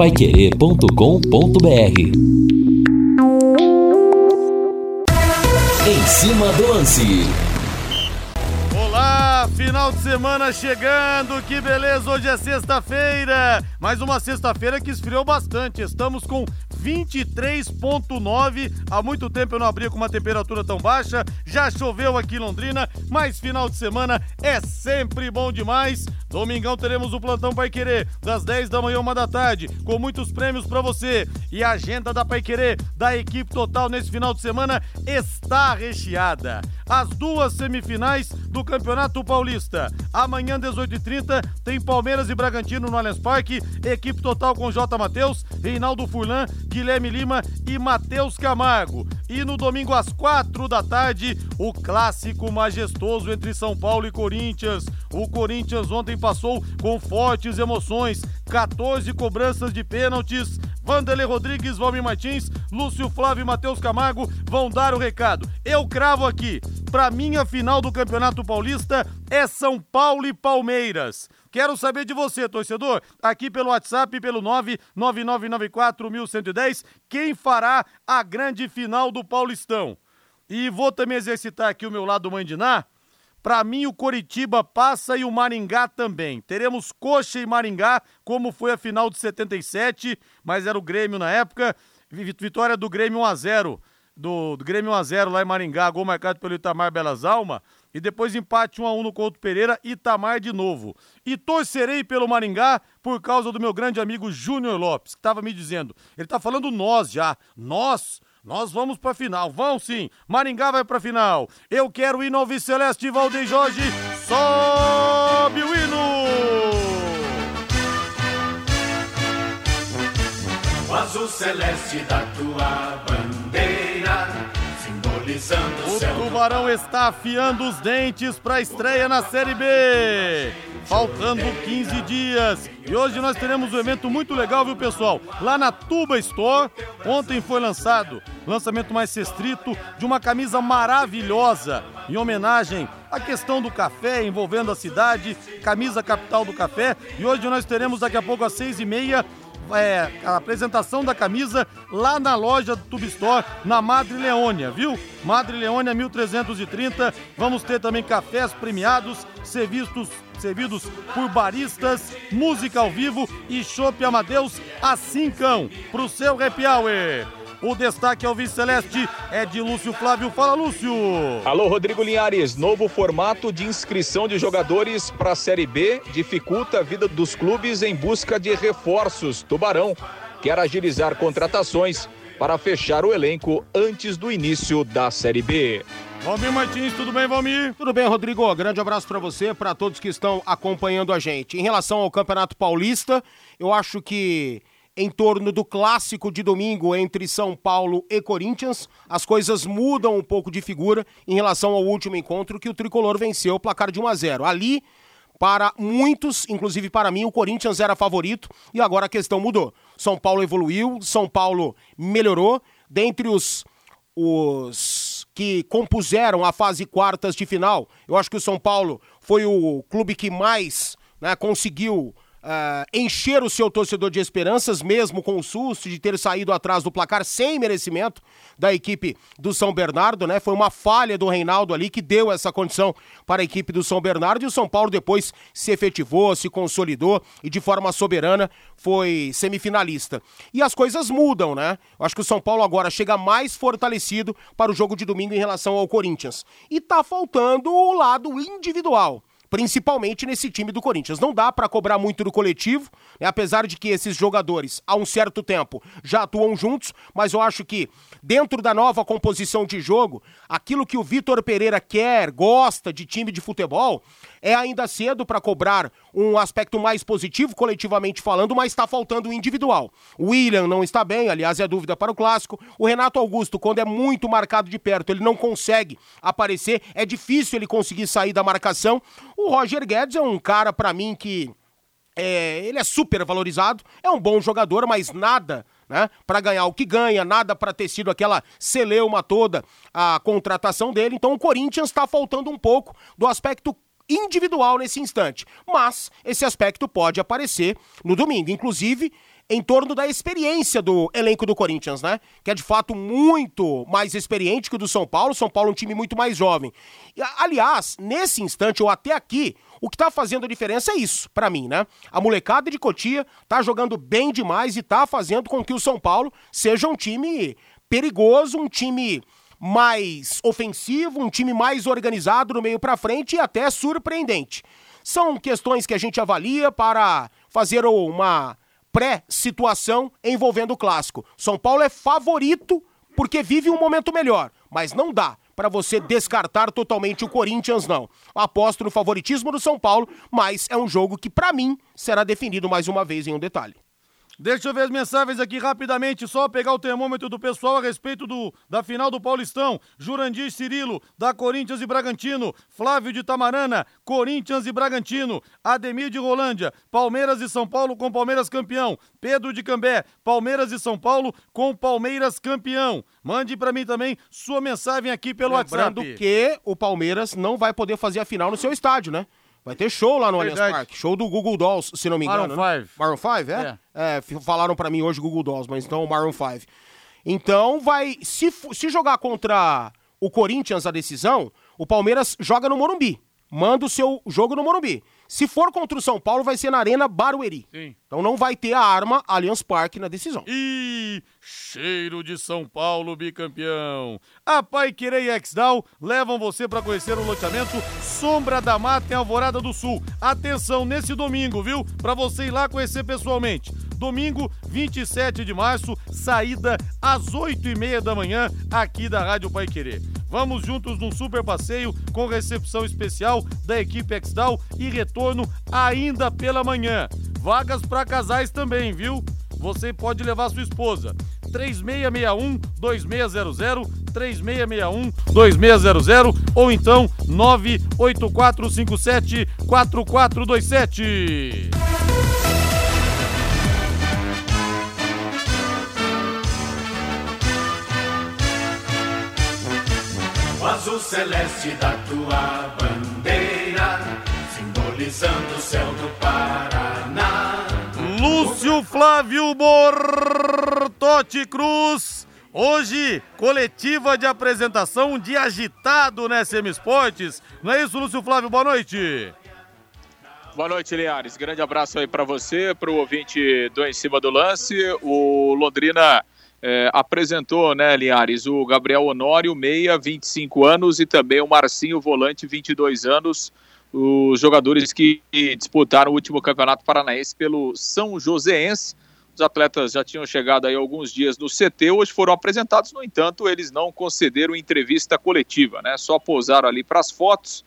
paiquerê.com.br Em cima do lance. Olá, final de semana chegando, que beleza, hoje é sexta-feira, mais uma sexta-feira que esfriou bastante, estamos com 23.9. Há muito tempo eu não abria com uma temperatura tão baixa. Já choveu aqui em Londrina, mas final de semana é sempre bom demais. Domingão teremos o plantão Pai Querer, das 10 da manhã, uma da tarde, com muitos prêmios para você. E a agenda da Pai Querer, da equipe total nesse final de semana, está recheada. As duas semifinais do Campeonato Paulista. Amanhã, 18h30, tem Palmeiras e Bragantino no Allianz Parque. Equipe total com J. Matheus, Reinaldo Furlan, Guilherme Lima e Matheus Camargo. E no domingo, às quatro da tarde, o clássico majestoso entre São Paulo e Corinthians. O Corinthians ontem passou com fortes emoções, 14 cobranças de pênaltis. Vanderlei Rodrigues, Valmir Martins, Lúcio Flávio e Matheus Camargo vão dar o recado. Eu cravo aqui, para mim a final do Campeonato Paulista é São Paulo e Palmeiras. Quero saber de você, torcedor, aqui pelo WhatsApp, pelo 999941110, quem fará a grande final do Paulistão. E vou também exercitar aqui o meu lado mandiná. Para mim, o Coritiba passa e o Maringá também. Teremos Coxa e Maringá, como foi a final de 77, mas era o Grêmio na época. Vitória do Grêmio 1x0. Do, do Grêmio 1x0 lá em Maringá, gol marcado pelo Itamar Belas Alma. E depois empate 1x1 no Couto Pereira, Itamar de novo. E torcerei pelo Maringá por causa do meu grande amigo Júnior Lopes, que estava me dizendo. Ele está falando nós já. Nós nós vamos pra final, vão sim. Maringá vai pra final. Eu quero ir no Alves Celeste, Valdeir Jorge. Sobe o hino! O azul celeste da tua o, Tubarão está afiando os dentes pra estreia na Série B. Faltando 15 dias. E hoje nós teremos um evento muito legal, viu, pessoal? Lá na Tuba Store. Ontem foi lançado, lançamento mais restrito, de uma camisa maravilhosa, em homenagem à questão do café, envolvendo a cidade, camisa capital do café. E hoje nós teremos daqui a pouco às seis e meia é, a apresentação da camisa lá na loja do Tube Store, na Madre Leônia, viu? Madre Leônia 1330. Vamos ter também cafés premiados, serviços servidos por baristas, música ao vivo e chopp Amadeus a cincão pro seu happy hour. O destaque ao vice-celeste é de Lúcio Flávio. Fala, Lúcio! Alô, Rodrigo Linhares. Novo formato de inscrição de jogadores para a Série B dificulta a vida dos clubes em busca de reforços. Tubarão quer agilizar contratações para fechar o elenco antes do início da Série B. Valmir Martins, tudo bem, Valmir? Tudo bem, Rodrigo. Grande abraço para você, para todos que estão acompanhando a gente. Em relação ao Campeonato Paulista, eu acho que em torno do clássico de domingo entre São Paulo e Corinthians, as coisas mudam um pouco de figura em relação ao último encontro que o tricolor venceu o placar de 1 a 0. Ali, para muitos, inclusive para mim, o Corinthians era favorito e agora a questão mudou. São Paulo evoluiu, São Paulo melhorou. Dentre os, os que compuseram a fase quartas de final, eu acho que o São Paulo foi o clube que mais né, conseguiu Uh, encher o seu torcedor de esperanças, mesmo com o susto de ter saído atrás do placar sem merecimento da equipe do São Bernardo, né? Foi uma falha do Reinaldo ali que deu essa condição para a equipe do São Bernardo e o São Paulo depois se efetivou, se consolidou e de forma soberana foi semifinalista. E as coisas mudam, né? Eu acho que o São Paulo agora chega mais fortalecido para o jogo de domingo em relação ao Corinthians. E tá faltando o lado individual principalmente nesse time do Corinthians. Não dá para cobrar muito do coletivo, né? apesar de que esses jogadores, há um certo tempo, já atuam juntos, mas eu acho que dentro da nova composição de jogo, aquilo que o Vitor Pereira quer, gosta de time de futebol, é ainda cedo para cobrar um aspecto mais positivo, coletivamente falando, mas está faltando o individual. O William não está bem, aliás, é dúvida para o clássico. O Renato Augusto, quando é muito marcado de perto, ele não consegue aparecer, é difícil ele conseguir sair da marcação. O Roger Guedes é um cara, para mim, que é, ele é super valorizado, é um bom jogador, mas nada né, para ganhar o que ganha, nada para ter sido aquela celeuma toda a contratação dele. Então o Corinthians está faltando um pouco do aspecto individual nesse instante. Mas esse aspecto pode aparecer no domingo. Inclusive, em torno da experiência do elenco do Corinthians, né? Que é de fato muito mais experiente que o do São Paulo. São Paulo é um time muito mais jovem. E, aliás, nesse instante, ou até aqui, o que tá fazendo a diferença é isso, para mim, né? A molecada de Cotia tá jogando bem demais e tá fazendo com que o São Paulo seja um time perigoso, um time mais ofensivo, um time mais organizado no meio para frente e até surpreendente. São questões que a gente avalia para fazer uma pré-situação envolvendo o clássico. São Paulo é favorito porque vive um momento melhor, mas não dá para você descartar totalmente o Corinthians, não. Aposto no favoritismo do São Paulo, mas é um jogo que, para mim, será definido mais uma vez em um detalhe. Deixa eu ver as mensagens aqui rapidamente, só pegar o termômetro do pessoal a respeito do, da final do Paulistão. Jurandir Cirilo, da Corinthians e Bragantino. Flávio de Tamarana, Corinthians e Bragantino. Ademir de Rolândia, Palmeiras e São Paulo com Palmeiras campeão. Pedro de Cambé, Palmeiras e São Paulo com Palmeiras campeão. Mande para mim também sua mensagem aqui pelo Lembrando WhatsApp. que o Palmeiras não vai poder fazer a final no seu estádio, né? Vai ter show lá no Allianz Verdade. Parque. Show do Google Dolls, se não me engano. Maroon né? five. Maroon 5, é? É, f- falaram pra mim hoje Google Dolls, mas então Maroon 5. Então vai. Se, se jogar contra o Corinthians a decisão, o Palmeiras joga no Morumbi. Manda o seu jogo no Morumbi. Se for contra o São Paulo, vai ser na Arena Barueri. Sim. Então não vai ter a arma Allianz Parque na decisão. E cheiro de São Paulo bicampeão. A Pai Querer e Exdal levam você para conhecer o loteamento Sombra da Mata em Alvorada do Sul. Atenção nesse domingo, viu? Para você ir lá conhecer pessoalmente. Domingo, 27 de março, saída às 8 e meia da manhã aqui da Rádio Pai Querer. Vamos juntos num super passeio com recepção especial da equipe Exdal e retorno ainda pela manhã. Vagas para casais também, viu? Você pode levar sua esposa. 3661-2600, 3661-2600 ou então 98457-4427. O azul celeste da tua bandeira, simbolizando o céu do Paraná. Lúcio Flávio Bortotti Cruz. Hoje, coletiva de apresentação, um dia agitado, né, SM Esportes? Não é isso, Lúcio Flávio? Boa noite. Boa noite, Linhares. Grande abraço aí para você, para o ouvinte do Em Cima do Lance. O Londrina eh, apresentou, né, Linhares, o Gabriel Honório, meia, 25 anos, e também o Marcinho, volante, 22 anos. Os jogadores que disputaram o último Campeonato Paranaense pelo São Joséense. Os atletas já tinham chegado aí alguns dias no CT, hoje foram apresentados, no entanto, eles não concederam entrevista coletiva, né? Só pousaram ali para as fotos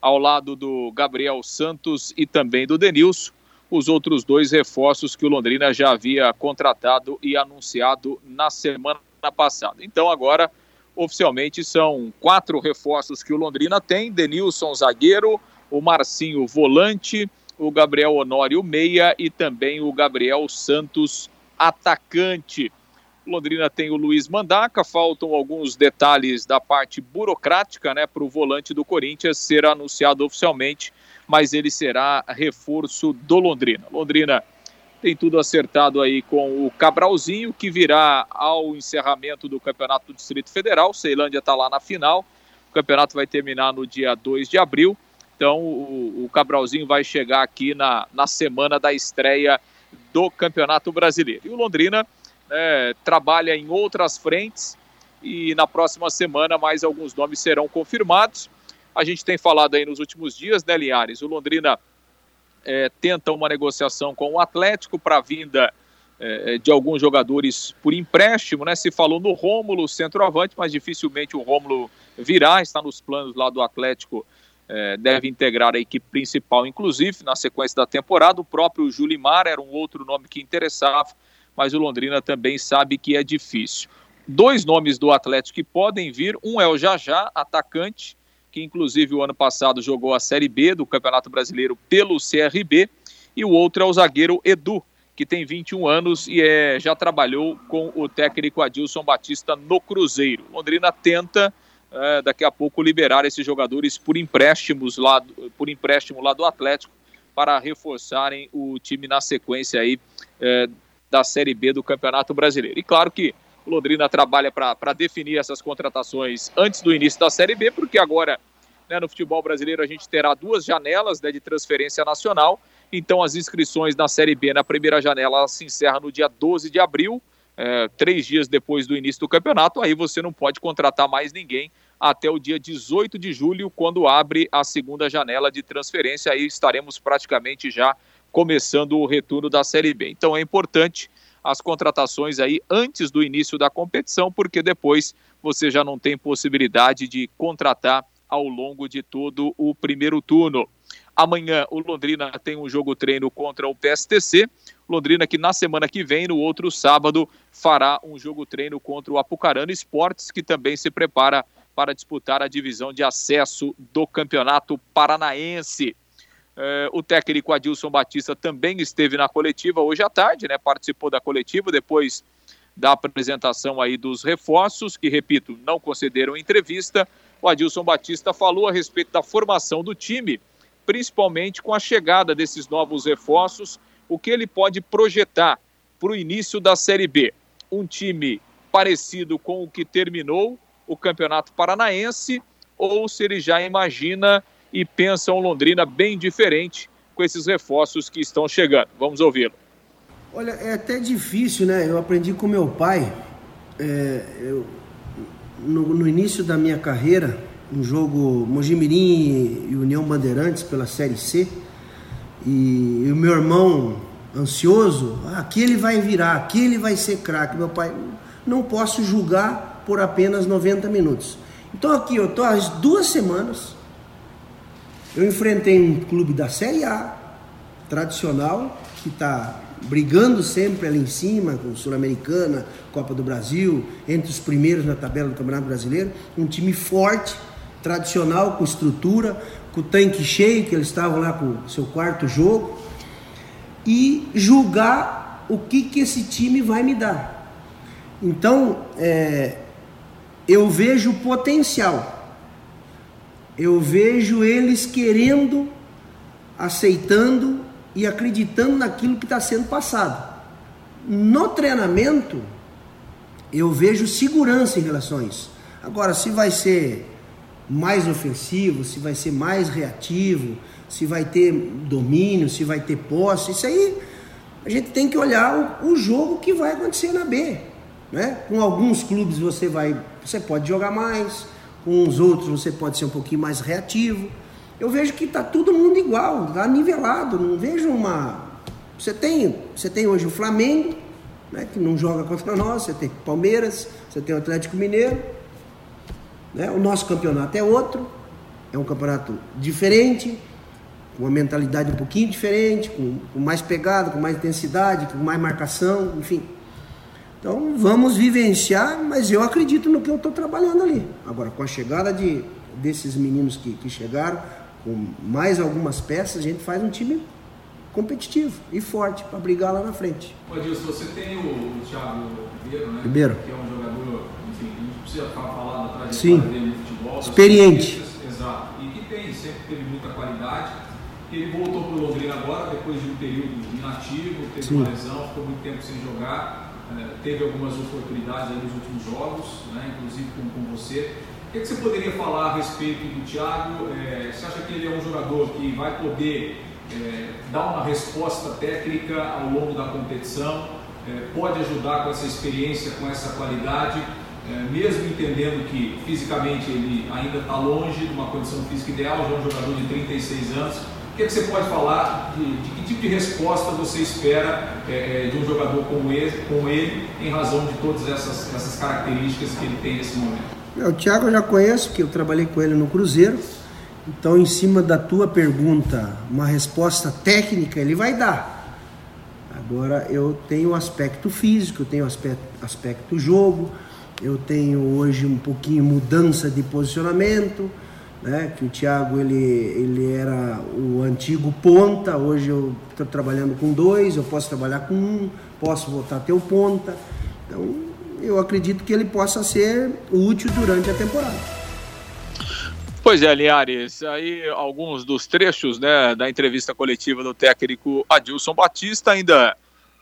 ao lado do Gabriel Santos e também do Denilson, os outros dois reforços que o Londrina já havia contratado e anunciado na semana passada. Então agora, oficialmente, são quatro reforços que o Londrina tem: Denilson, zagueiro, o Marcinho, volante, o Gabriel Honório, meia e também o Gabriel Santos, atacante. Londrina tem o Luiz Mandaca, faltam alguns detalhes da parte burocrática, né, para o volante do Corinthians ser anunciado oficialmente, mas ele será reforço do Londrina. Londrina tem tudo acertado aí com o Cabralzinho, que virá ao encerramento do Campeonato do Distrito Federal. Ceilândia está lá na final. O campeonato vai terminar no dia 2 de abril. Então o, o Cabralzinho vai chegar aqui na, na semana da estreia do Campeonato Brasileiro. E o Londrina é, trabalha em outras frentes e na próxima semana mais alguns nomes serão confirmados. A gente tem falado aí nos últimos dias, né, Linhares? O Londrina é, tenta uma negociação com o Atlético para a vinda é, de alguns jogadores por empréstimo, né? Se falou no Rômulo, centroavante, mas dificilmente o Rômulo virá, está nos planos lá do Atlético, é, deve integrar a equipe principal, inclusive, na sequência da temporada. O próprio Julimar era um outro nome que interessava, mas o Londrina também sabe que é difícil. Dois nomes do Atlético que podem vir, um é o Jajá, atacante, que inclusive o ano passado jogou a Série B do Campeonato Brasileiro pelo CRB, e o outro é o zagueiro Edu, que tem 21 anos e é, já trabalhou com o técnico Adilson Batista no Cruzeiro. Londrina tenta é, daqui a pouco liberar esses jogadores por empréstimos lá, por empréstimo lá do Atlético para reforçarem o time na sequência aí é, da Série B do Campeonato Brasileiro. E claro que o Londrina trabalha para definir essas contratações antes do início da Série B, porque agora né, no futebol brasileiro a gente terá duas janelas né, de transferência nacional. Então as inscrições na Série B na primeira janela se encerram no dia 12 de abril, é, três dias depois do início do campeonato. Aí você não pode contratar mais ninguém até o dia 18 de julho, quando abre a segunda janela de transferência. Aí estaremos praticamente já começando o retorno da Série B. Então é importante as contratações aí antes do início da competição, porque depois você já não tem possibilidade de contratar ao longo de todo o primeiro turno. Amanhã o Londrina tem um jogo treino contra o PSTC. Londrina que na semana que vem, no outro sábado, fará um jogo treino contra o Apucarana Esportes, que também se prepara para disputar a divisão de acesso do Campeonato Paranaense. É, o técnico Adilson Batista também esteve na coletiva hoje à tarde, né? Participou da coletiva depois da apresentação aí dos reforços, que, repito, não concederam entrevista. O Adilson Batista falou a respeito da formação do time, principalmente com a chegada desses novos reforços, o que ele pode projetar para o início da Série B. Um time parecido com o que terminou o Campeonato Paranaense, ou se ele já imagina e pensa um Londrina bem diferente com esses reforços que estão chegando. Vamos ouvi-lo. Olha, é até difícil, né? Eu aprendi com meu pai, é, eu, no, no, início da minha carreira, um jogo Mojimirim e União Bandeirantes pela Série C, e, e o meu irmão ansioso, ah, aqui ele vai virar, aqui ele vai ser craque. Meu pai, não posso julgar por apenas 90 minutos. Então aqui eu estou há duas semanas eu enfrentei um clube da Série A, tradicional, que está brigando sempre ali em cima, com Sul-Americana, Copa do Brasil, entre os primeiros na tabela do Campeonato Brasileiro. Um time forte, tradicional, com estrutura, com o tanque cheio, que eles estavam lá com o seu quarto jogo. E julgar o que, que esse time vai me dar. Então, é, eu vejo potencial eu vejo eles querendo, aceitando e acreditando naquilo que está sendo passado. No treinamento, eu vejo segurança em relação a isso. Agora, se vai ser mais ofensivo, se vai ser mais reativo, se vai ter domínio, se vai ter posse, isso aí a gente tem que olhar o, o jogo que vai acontecer na B. Né? Com alguns clubes você vai, você pode jogar mais, com os outros você pode ser um pouquinho mais reativo. Eu vejo que está todo mundo igual, está nivelado, não vejo uma. Você tem, você tem hoje o Flamengo, né, que não joga contra nós, você tem Palmeiras, você tem o Atlético Mineiro. Né? O nosso campeonato é outro, é um campeonato diferente, com uma mentalidade um pouquinho diferente, com, com mais pegada, com mais intensidade, com mais marcação, enfim. Então vamos vivenciar, mas eu acredito no que eu estou trabalhando ali. Agora, com a chegada de, desses meninos que, que chegaram, com mais algumas peças, a gente faz um time competitivo e forte para brigar lá na frente. Adilson, você tem o Thiago Ribeiro, né? Ribeiro. Que é um jogador, enfim, a gente precisa falar da trajetória Sim. dele no futebol. Experiente. Exato. E que tem, sempre teve muita qualidade. Ele voltou para o Londrina agora, depois de um período inativo, teve Sim. uma lesão, ficou muito tempo sem jogar teve algumas oportunidades nos últimos jogos, né, inclusive com, com você. O que, é que, você poderia falar a respeito do Thiago? É, você acha que ele é um jogador que vai poder é, dar uma resposta técnica ao longo da competição? Pode ajudar com essa experiência, com essa qualidade, mesmo entendendo que fisicamente ele ainda está longe de uma condição física ideal, já é um jogador de 36 anos o que, é que, você pode falar de, de, que tipo de resposta você espera é, é, de um jogador como ele, como ele, em razão de todas essas, essas características que ele tem nesse momento? O Thiago eu já conheço, que eu trabalhei com ele no Cruzeiro. Então, em cima da tua pergunta, uma resposta técnica ele vai dar. Agora, eu tenho o aspecto físico, eu tenho o aspecto, aspecto jogo, eu tenho hoje um pouquinho mudança de posicionamento né? Que o Thiago ele, ele era o antigo ponta, hoje eu estou trabalhando com dois, eu posso trabalhar com um, posso voltar a ter o ponta. Então eu acredito que ele possa ser útil durante a temporada. Pois é, Linhares, aí alguns dos trechos né, da entrevista coletiva do técnico Adilson Batista ainda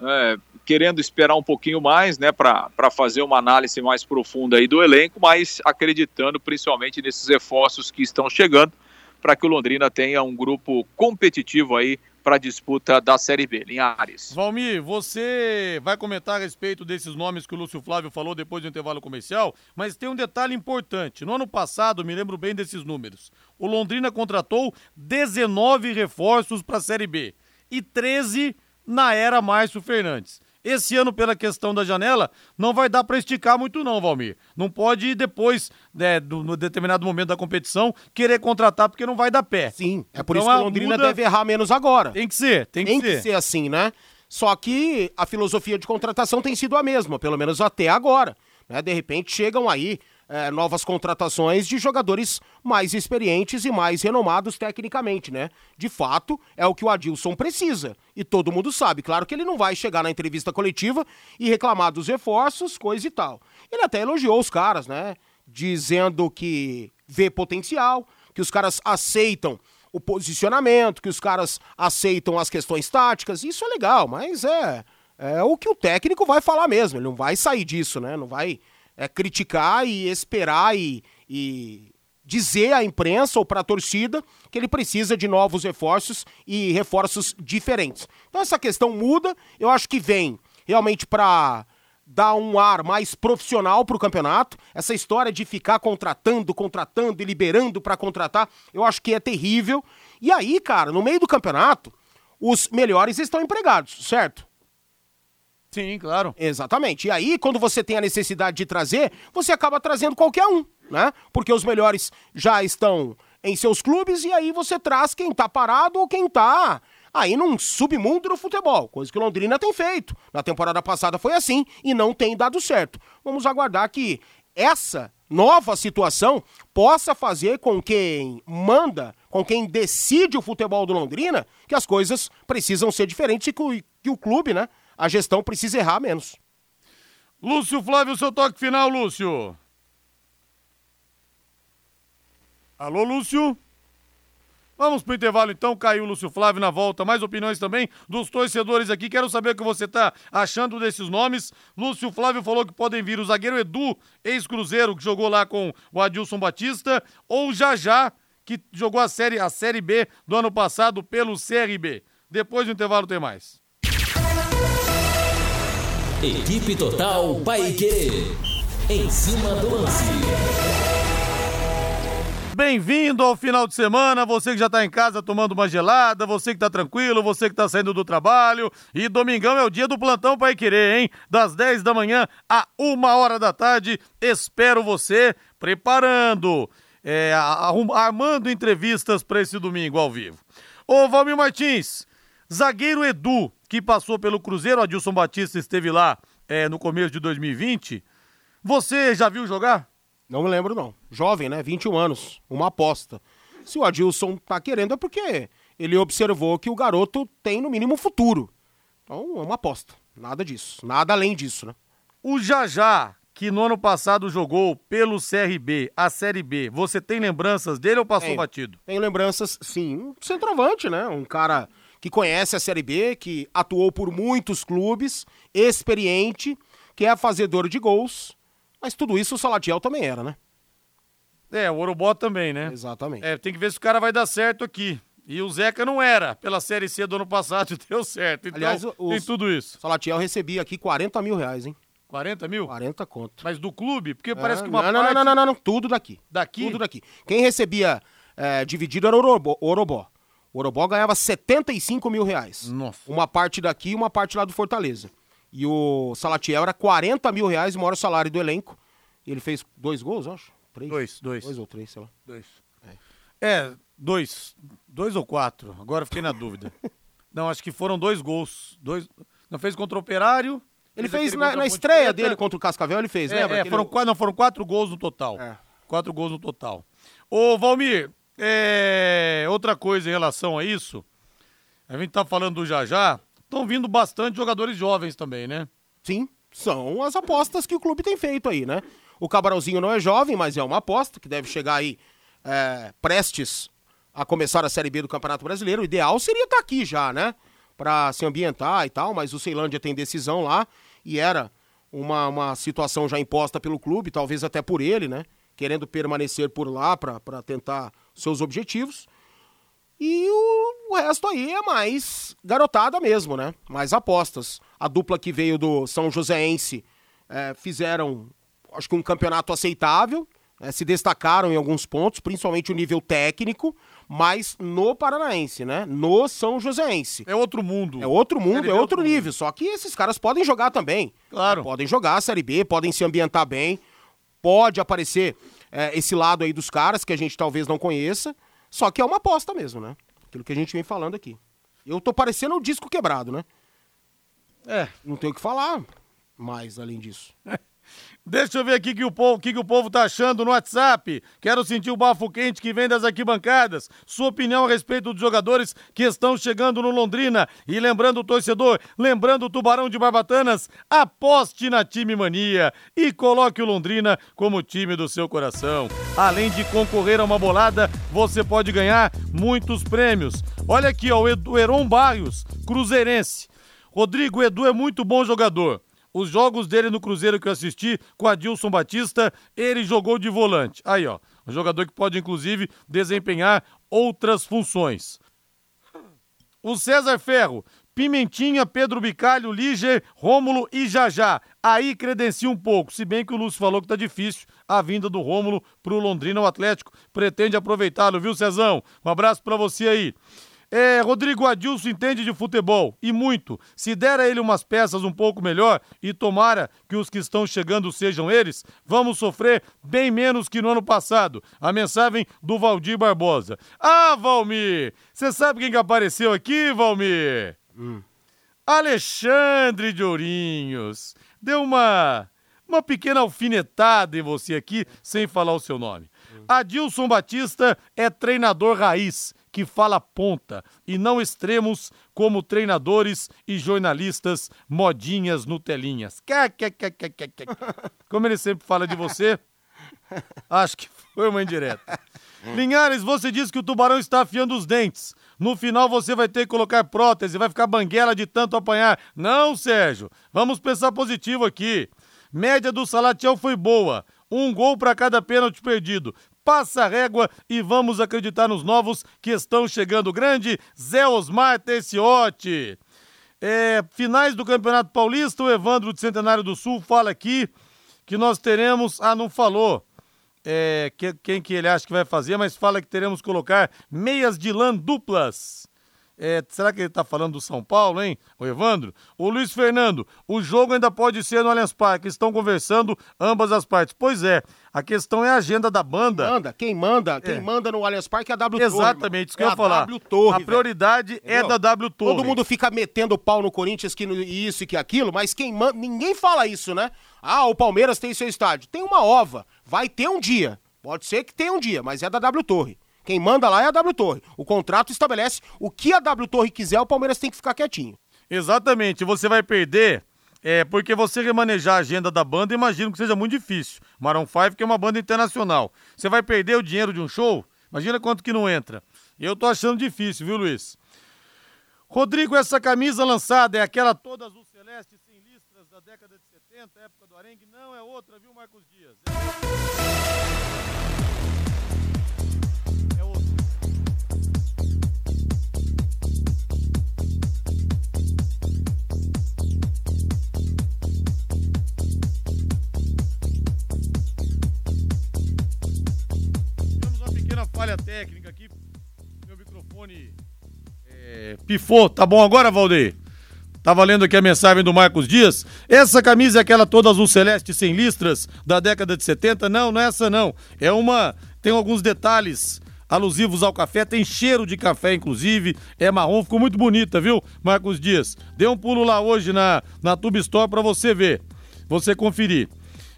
é, querendo esperar um pouquinho mais né, para fazer uma análise mais profunda aí do elenco, mas acreditando principalmente nesses reforços que estão chegando para que o Londrina tenha um grupo competitivo aí para a disputa da Série B. Linhares. Valmir, você vai comentar a respeito desses nomes que o Lúcio Flávio falou depois do intervalo comercial, mas tem um detalhe importante. No ano passado, me lembro bem desses números, o Londrina contratou 19 reforços para a Série B e 13 na era Márcio Fernandes. Esse ano, pela questão da janela, não vai dar para esticar muito não, Valmir. Não pode depois, né, do, no determinado momento da competição, querer contratar porque não vai dar pé. Sim, é por então, isso que o Londrina muda... deve errar menos agora. Tem que ser, tem que tem ser. Tem que ser assim, né? Só que a filosofia de contratação tem sido a mesma, pelo menos até agora. Né? De repente chegam aí é, novas contratações de jogadores mais experientes e mais renomados tecnicamente, né? De fato, é o que o Adilson precisa. E todo mundo sabe. Claro que ele não vai chegar na entrevista coletiva e reclamar dos reforços, coisa e tal. Ele até elogiou os caras, né? Dizendo que vê potencial, que os caras aceitam o posicionamento, que os caras aceitam as questões táticas. Isso é legal, mas é, é o que o técnico vai falar mesmo. Ele não vai sair disso, né? Não vai é, criticar e esperar e, e dizer à imprensa ou para a torcida que ele precisa de novos reforços e reforços diferentes. Então essa questão muda, eu acho que vem realmente para dar um ar mais profissional para o campeonato. Essa história de ficar contratando, contratando e liberando para contratar, eu acho que é terrível. E aí, cara, no meio do campeonato, os melhores estão empregados, certo? Sim, claro. Exatamente. E aí, quando você tem a necessidade de trazer, você acaba trazendo qualquer um, né? Porque os melhores já estão em seus clubes e aí você traz quem tá parado ou quem tá aí num submundo do futebol, coisa que Londrina tem feito. Na temporada passada foi assim e não tem dado certo. Vamos aguardar que essa nova situação possa fazer com quem manda, com quem decide o futebol do Londrina, que as coisas precisam ser diferentes e que o, que o clube, né, a gestão precisa errar menos. Lúcio Flávio, seu toque final, Lúcio. Alô, Lúcio? Vamos pro intervalo então, caiu o Lúcio Flávio na volta. Mais opiniões também dos torcedores aqui. Quero saber o que você tá achando desses nomes. Lúcio Flávio falou que podem vir o zagueiro Edu, ex-cruzeiro, que jogou lá com o Adilson Batista, ou Jajá, que jogou a série, a série B do ano passado pelo CRB. Depois do intervalo tem mais. Equipe Total Paique. Em cima do lance. Bem-vindo ao final de semana, você que já está em casa tomando uma gelada, você que está tranquilo, você que está saindo do trabalho. E domingão é o dia do plantão Pai Querer, hein? Das 10 da manhã a uma hora da tarde. Espero você preparando, é, armando entrevistas para esse domingo ao vivo. Ô, Valmir Martins, zagueiro Edu, que passou pelo Cruzeiro, Adilson Batista esteve lá é, no começo de 2020. Você já viu jogar? Não me lembro, não. Jovem, né? 21 anos. Uma aposta. Se o Adilson tá querendo é porque ele observou que o garoto tem, no mínimo, futuro. Então, é uma aposta. Nada disso. Nada além disso, né? O Jajá, que no ano passado jogou pelo CRB, a Série B, você tem lembranças dele ou passou tem, batido? Tem lembranças, sim. Um centroavante, né? Um cara que conhece a Série B, que atuou por muitos clubes, experiente, que é fazedor de gols. Mas tudo isso o Salatiel também era, né? É, o Orobó também, né? Exatamente. É, tem que ver se o cara vai dar certo aqui. E o Zeca não era. Pela Série C do ano passado deu certo. Então, Aliás, o, tem tudo isso. Salatiel recebia aqui 40 mil reais, hein? 40 mil? 40 conto. Mas do clube? Porque parece que uma não, parte... Não, não, não, não, tudo daqui. Daqui? Tudo daqui. Quem recebia é, dividido era o Orobó. O Orobó ganhava 75 mil reais. Nossa. Uma parte daqui e uma parte lá do Fortaleza. E o Salatiel era 40 mil reais, o maior salário do elenco. E ele fez dois gols, acho? Três? Dois, dois. Dois ou três, sei lá. Dois. É, é dois. Dois ou quatro. Agora fiquei na dúvida. Não, acho que foram dois gols. Dois... Não fez contra o Operário. Ele fez, na, na estreia dele contra o Cascavel, ele fez, é, lembra? É, foram, quatro, não, foram quatro gols no total. É. Quatro gols no total. Ô, Valmir, é, outra coisa em relação a isso, a gente tá falando do Jajá, estão vindo bastante jogadores jovens também, né? Sim, são as apostas que o clube tem feito aí, né? O Cabralzinho não é jovem, mas é uma aposta que deve chegar aí é, prestes a começar a Série B do Campeonato Brasileiro. O ideal seria estar aqui já, né? Para se ambientar e tal, mas o Ceilândia tem decisão lá e era uma, uma situação já imposta pelo clube, talvez até por ele, né? Querendo permanecer por lá para tentar seus objetivos. E o, o, resto aí é mais garotada mesmo, né? Mais apostas. A dupla que veio do São Joséense é, fizeram, acho que um campeonato aceitável, né? se destacaram em alguns pontos, principalmente o nível técnico, mas no Paranaense, né? No São Joséense. É outro mundo. É outro mundo, é outro nível. Só que esses caras podem jogar também. Claro. Podem jogar a Série B, podem se ambientar bem. Pode aparecer é, esse lado aí dos caras que a gente talvez não conheça. Só que é uma aposta mesmo, né? Aquilo que a gente vem falando aqui. Eu tô parecendo um disco quebrado, né? É. Não tenho o que falar mais além disso. Deixa eu ver aqui que o povo, que, que o povo tá achando no WhatsApp. Quero sentir o bafo quente que vem das arquibancadas. Sua opinião a respeito dos jogadores que estão chegando no Londrina. E lembrando o torcedor, lembrando o Tubarão de Barbatanas, aposte na time mania e coloque o Londrina como time do seu coração. Além de concorrer a uma bolada, você pode ganhar muitos prêmios. Olha aqui, ó, o Heron Barrios, cruzeirense. Rodrigo Edu é muito bom jogador. Os jogos dele no Cruzeiro que eu assisti com a Dilson Batista, ele jogou de volante. Aí, ó. Um jogador que pode, inclusive, desempenhar outras funções. O César Ferro, Pimentinha, Pedro Bicalho, Liger, Rômulo e Jajá. Aí credencia um pouco, se bem que o Lúcio falou que tá difícil a vinda do Rômulo pro Londrina, o Atlético pretende aproveitá-lo, viu, Cezão? Um abraço para você aí. É, Rodrigo Adilson entende de futebol e muito. Se der a ele umas peças um pouco melhor e tomara que os que estão chegando sejam eles, vamos sofrer bem menos que no ano passado. A mensagem do Valdir Barbosa. Ah, Valmir! Você sabe quem que apareceu aqui, Valmir? Hum. Alexandre de Ourinhos. Deu uma, uma pequena alfinetada em você aqui, sem falar o seu nome. Adilson Batista é treinador raiz que fala ponta e não extremos como treinadores e jornalistas modinhas Nutelinhas. Como ele sempre fala de você, acho que foi uma indireta. Linhares, você disse que o tubarão está afiando os dentes. No final você vai ter que colocar prótese, vai ficar banguela de tanto apanhar. Não, Sérgio, vamos pensar positivo aqui. Média do Salatiel foi boa. Um gol para cada pênalti perdido passa a régua e vamos acreditar nos novos que estão chegando. Grande Zé Osmar Tessiotti. É, finais do Campeonato Paulista, o Evandro de Centenário do Sul fala aqui que nós teremos. Ah, não falou. É, que, quem que ele acha que vai fazer, mas fala que teremos que colocar meias de lã duplas. É, será que ele está falando do São Paulo, hein? O Evandro? O Luiz Fernando, o jogo ainda pode ser no Allianz Parque. Estão conversando ambas as partes. Pois é, a questão é a agenda da banda. Manda, quem manda, quem manda no Allianz Parque é a W Exatamente, isso que eu ia é falar. A w Torre, a prioridade é Entendeu? da W Torre. Todo mundo fica metendo pau no Corinthians que isso e que aquilo, mas quem manda. Ninguém fala isso, né? Ah, o Palmeiras tem seu estádio. Tem uma ova. Vai ter um dia. Pode ser que tenha um dia, mas é da W Torre. Quem manda lá é a W Torre. O contrato estabelece o que a W Torre quiser, o Palmeiras tem que ficar quietinho. Exatamente, você vai perder. É, porque você remanejar a agenda da banda, imagino que seja muito difícil. Maroon 5, que é uma banda internacional. Você vai perder o dinheiro de um show? Imagina quanto que não entra. Eu tô achando difícil, viu, Luiz? Rodrigo, essa camisa lançada é aquela toda azul celeste sem listras da década de 70, época do arengue? Não, é outra, viu, Marcos Dias? É, falha técnica aqui. Meu microfone é, pifou. Tá bom agora, Valdeir? Tá valendo aqui a mensagem do Marcos Dias. Essa camisa é aquela toda azul celeste sem listras da década de 70? Não, não é essa não. É uma. Tem alguns detalhes alusivos ao café, tem cheiro de café, inclusive. É marrom, ficou muito bonita, viu, Marcos Dias? Dê um pulo lá hoje na, na Tube Store pra você ver. Você conferir.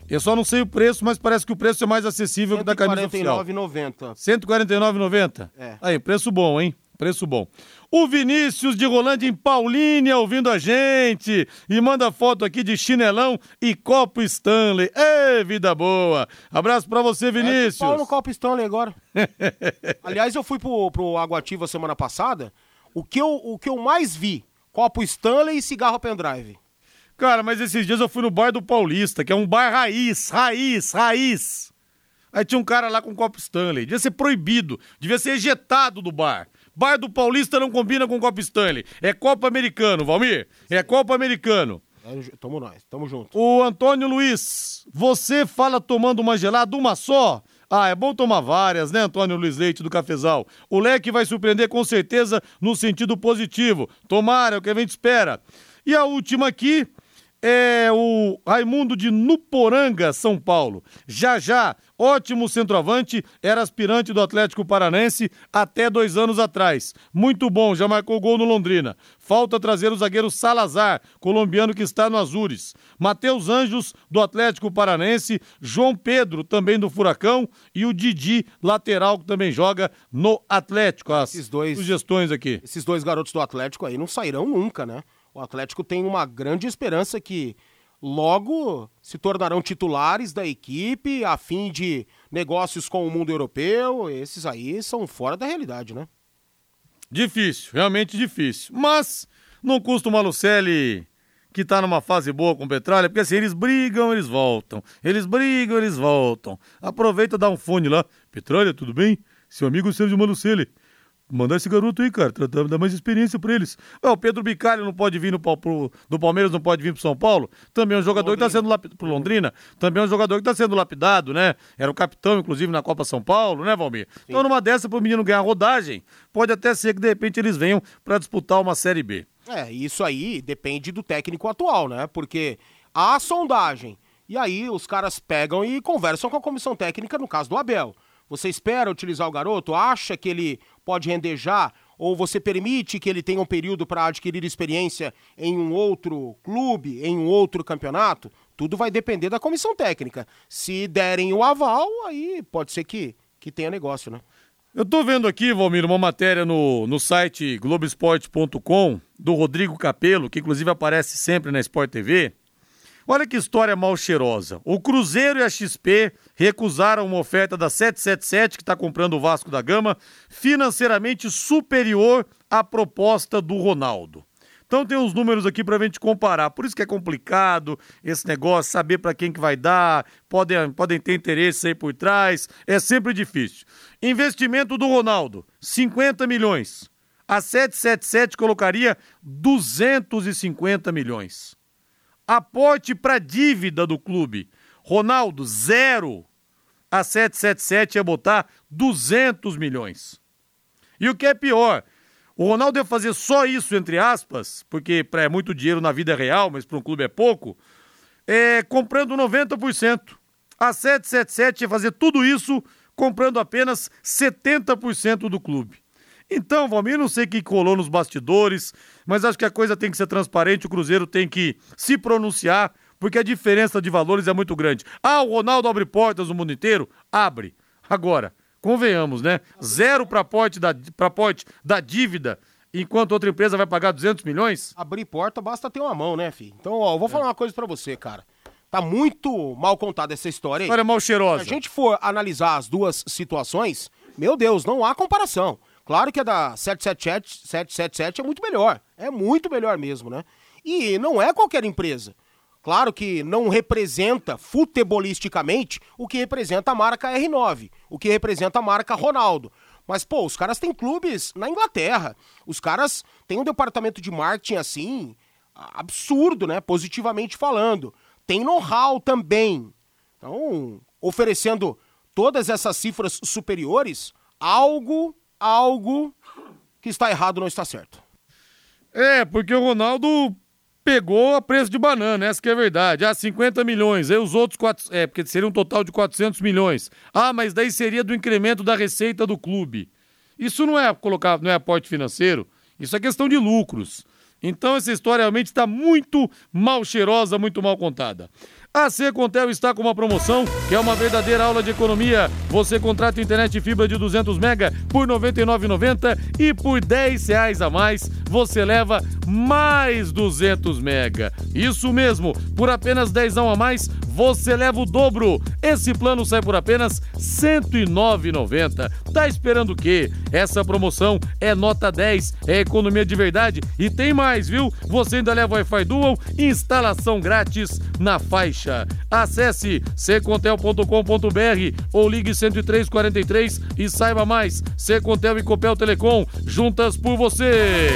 Eu só não sei o preço, mas parece que o preço é mais acessível que da camisa oficial. 149,90. 149,90? É. Aí, preço bom, hein? Preço bom. O Vinícius de Rolândia em Paulínia ouvindo a gente e manda foto aqui de chinelão e copo Stanley. Ê, vida boa. Abraço pra você, Vinícius. É, no copo Stanley agora. Aliás, eu fui pro, pro Aguativa semana passada. O que, eu, o que eu mais vi, copo Stanley e cigarro pendrive. Cara, mas esses dias eu fui no bar do Paulista, que é um bar raiz, raiz, raiz. Aí tinha um cara lá com um copo Stanley. Devia ser proibido, devia ser ejetado do bar. Bar do Paulista não combina com copo Stanley. É copo americano, Valmir. É copo americano. Tamo nós, tamo junto. O Antônio Luiz, você fala tomando uma gelada, uma só? Ah, é bom tomar várias, né, Antônio Luiz Leite do Cafezal? O leque vai surpreender com certeza no sentido positivo. Tomara, é o que a gente espera. E a última aqui, é o Raimundo de Nuporanga, São Paulo. Já já, ótimo centroavante, era aspirante do Atlético Paranense até dois anos atrás. Muito bom, já marcou gol no Londrina. Falta trazer o zagueiro Salazar, colombiano que está no Azures. Matheus Anjos, do Atlético Paranense. João Pedro, também do Furacão. E o Didi, lateral, que também joga no Atlético. As esses dois, sugestões aqui. Esses dois garotos do Atlético aí não sairão nunca, né? O Atlético tem uma grande esperança que logo se tornarão titulares da equipe a fim de negócios com o mundo europeu. Esses aí são fora da realidade, né? Difícil, realmente difícil. Mas não custa o Malucelli que tá numa fase boa com o Petralha, porque assim, eles brigam, eles voltam. Eles brigam, eles voltam. Aproveita, dá um fone lá. Petralha, tudo bem? Seu amigo Sérgio Malucelli. Mandar esse garoto aí, cara, dar mais experiência pra eles. O Pedro Bicalho não pode vir no, pro, do Palmeiras, não pode vir pro São Paulo. Também é um jogador Londrina. que tá sendo lapidado. Pro Londrina. Também é um jogador que tá sendo lapidado, né? Era o capitão, inclusive, na Copa São Paulo, né, Valmir? Sim. Então, numa dessa, pro menino ganhar rodagem, pode até ser que de repente eles venham para disputar uma Série B. É, isso aí depende do técnico atual, né? Porque há sondagem. E aí os caras pegam e conversam com a comissão técnica, no caso do Abel. Você espera utilizar o garoto? Acha que ele pode render já? Ou você permite que ele tenha um período para adquirir experiência em um outro clube, em um outro campeonato? Tudo vai depender da comissão técnica. Se derem o aval, aí pode ser que, que tenha negócio, né? Eu tô vendo aqui, Valmir, uma matéria no, no site Globoesporte.com do Rodrigo Capelo, que inclusive aparece sempre na Sport TV. Olha que história mal cheirosa. O Cruzeiro e a XP recusaram uma oferta da 777, que está comprando o Vasco da Gama, financeiramente superior à proposta do Ronaldo. Então tem uns números aqui para a gente comparar. Por isso que é complicado esse negócio, saber para quem que vai dar, podem, podem ter interesse aí por trás, é sempre difícil. Investimento do Ronaldo, 50 milhões. A 777 colocaria 250 milhões. Aporte para dívida do clube. Ronaldo, zero. A 777 ia botar 200 milhões. E o que é pior, o Ronaldo ia fazer só isso, entre aspas, porque é muito dinheiro na vida real, mas para um clube é pouco, é, comprando 90%. A 777 ia fazer tudo isso comprando apenas 70% do clube. Então, Valmir, não sei o que colou nos bastidores, mas acho que a coisa tem que ser transparente, o Cruzeiro tem que se pronunciar, porque a diferença de valores é muito grande. Ah, o Ronaldo abre portas no mundo inteiro? Abre. Agora, convenhamos, né? Zero para porte da, pra porte da dívida, enquanto outra empresa vai pagar 200 milhões? Abrir porta basta ter uma mão, né, filho? Então, ó, eu vou falar é. uma coisa para você, cara. Tá muito mal contada essa história aí. História mal cheirosa. Se a gente for analisar as duas situações, meu Deus, não há comparação. Claro que a da 777, 777 é muito melhor. É muito melhor mesmo, né? E não é qualquer empresa. Claro que não representa futebolisticamente o que representa a marca R9, o que representa a marca Ronaldo. Mas, pô, os caras têm clubes na Inglaterra. Os caras têm um departamento de marketing assim, absurdo, né? Positivamente falando. Tem know-how também. Então, oferecendo todas essas cifras superiores, algo algo que está errado não está certo. É, porque o Ronaldo pegou a preço de banana, essa que é a verdade. Ah, 50 milhões, aí os outros, quatro, é, porque seria um total de 400 milhões. Ah, mas daí seria do incremento da receita do clube. Isso não é colocar, não é aporte financeiro, isso é questão de lucros. Então essa história realmente está muito mal cheirosa, muito mal contada. A Secontel está com uma promoção que é uma verdadeira aula de economia. Você contrata internet fibra de 200 mega por R$ 99,90 e por 10 reais a mais você leva mais 200 mega. Isso mesmo, por apenas 10 a mais você leva o dobro. Esse plano sai por apenas R$ 109,90. Tá esperando o quê? Essa promoção é nota 10, é economia de verdade e tem mais, viu? Você ainda leva Wi-Fi Dual, instalação grátis na faixa. Acesse secontel.com.br ou ligue 10343 e saiba mais. Secontel e Copel Telecom, juntas por você.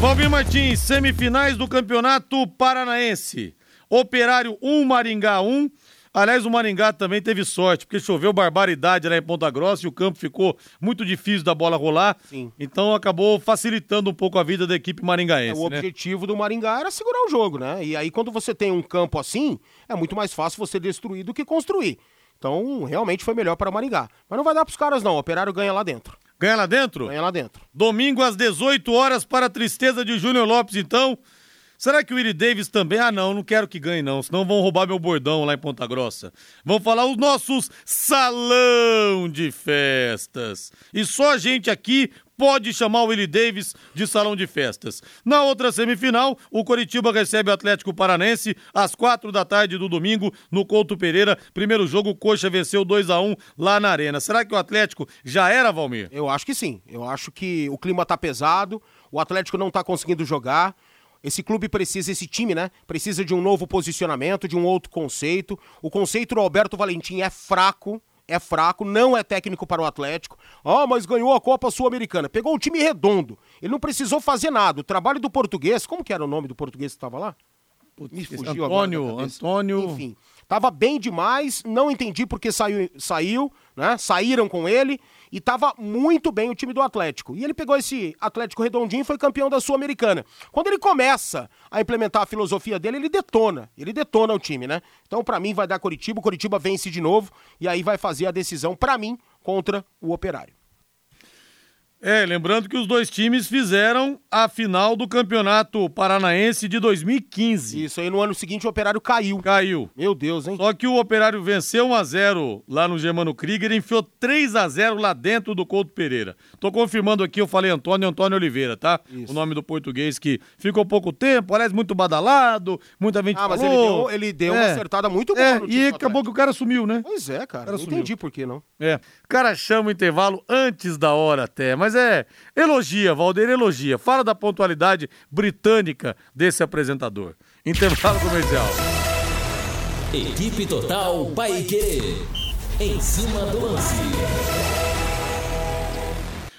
Valmir Martins, semifinais do Campeonato Paranaense. Operário 1, Maringá 1. Aliás, o Maringá também teve sorte, porque choveu barbaridade lá em Ponta Grossa e o campo ficou muito difícil da bola rolar. Sim. Então acabou facilitando um pouco a vida da equipe maringaense. É, o né? objetivo do Maringá era segurar o jogo, né? E aí, quando você tem um campo assim, é muito mais fácil você destruir do que construir. Então, realmente foi melhor para o Maringá. Mas não vai dar para os caras, não. O operário ganha lá dentro. Ganha lá dentro? Ganha lá dentro. Domingo às 18 horas para a tristeza de Júnior Lopes, então. Será que o Willie Davis também? Ah, não, não quero que ganhe, não. Senão vão roubar meu bordão lá em Ponta Grossa. Vão falar os nossos salão de festas. E só a gente aqui pode chamar o Willie Davis de salão de festas. Na outra semifinal, o Coritiba recebe o Atlético Paranense às quatro da tarde do domingo no Couto Pereira. Primeiro jogo, o Coxa venceu 2 a 1 lá na Arena. Será que o Atlético já era, Valmir? Eu acho que sim. Eu acho que o clima tá pesado, o Atlético não tá conseguindo jogar. Esse clube precisa, esse time, né? Precisa de um novo posicionamento, de um outro conceito. O conceito do Alberto Valentim é fraco, é fraco, não é técnico para o Atlético. Ah, mas ganhou a Copa Sul-Americana. Pegou um time redondo. Ele não precisou fazer nada. O trabalho do português, como que era o nome do português que estava lá? Me fugiu Antônio, agora Antônio. Enfim, tava bem demais, não entendi porque saiu, saiu, né? Saíram com ele e tava muito bem o time do Atlético. E ele pegou esse Atlético redondinho e foi campeão da Sul-Americana. Quando ele começa a implementar a filosofia dele, ele detona. Ele detona o time, né? Então, para mim, vai dar Curitiba. O Curitiba vence de novo e aí vai fazer a decisão, para mim, contra o Operário. É, lembrando que os dois times fizeram a final do Campeonato Paranaense de 2015. Isso aí no ano seguinte o Operário caiu. Caiu. Meu Deus, hein? Só que o Operário venceu 1 a 0 lá no Germano Krieger e enfiou 3 a 0 lá dentro do Couto Pereira. Tô confirmando aqui, eu falei Antônio Antônio Oliveira, tá? Isso. O nome do português que ficou pouco tempo, parece muito badalado, muita gente Ah, mas falou. ele deu, ele deu uma É. acertada muito boa É, no time e acabou que o cara sumiu, né? Pois é, cara. Cara, Não sumiu. entendi por que não. É. O cara chama o intervalo antes da hora até, mas é. Elogia, Valdeir, elogia. Fala da pontualidade britânica desse apresentador. Intervalo comercial. Equipe Total Paique. Em cima do lance.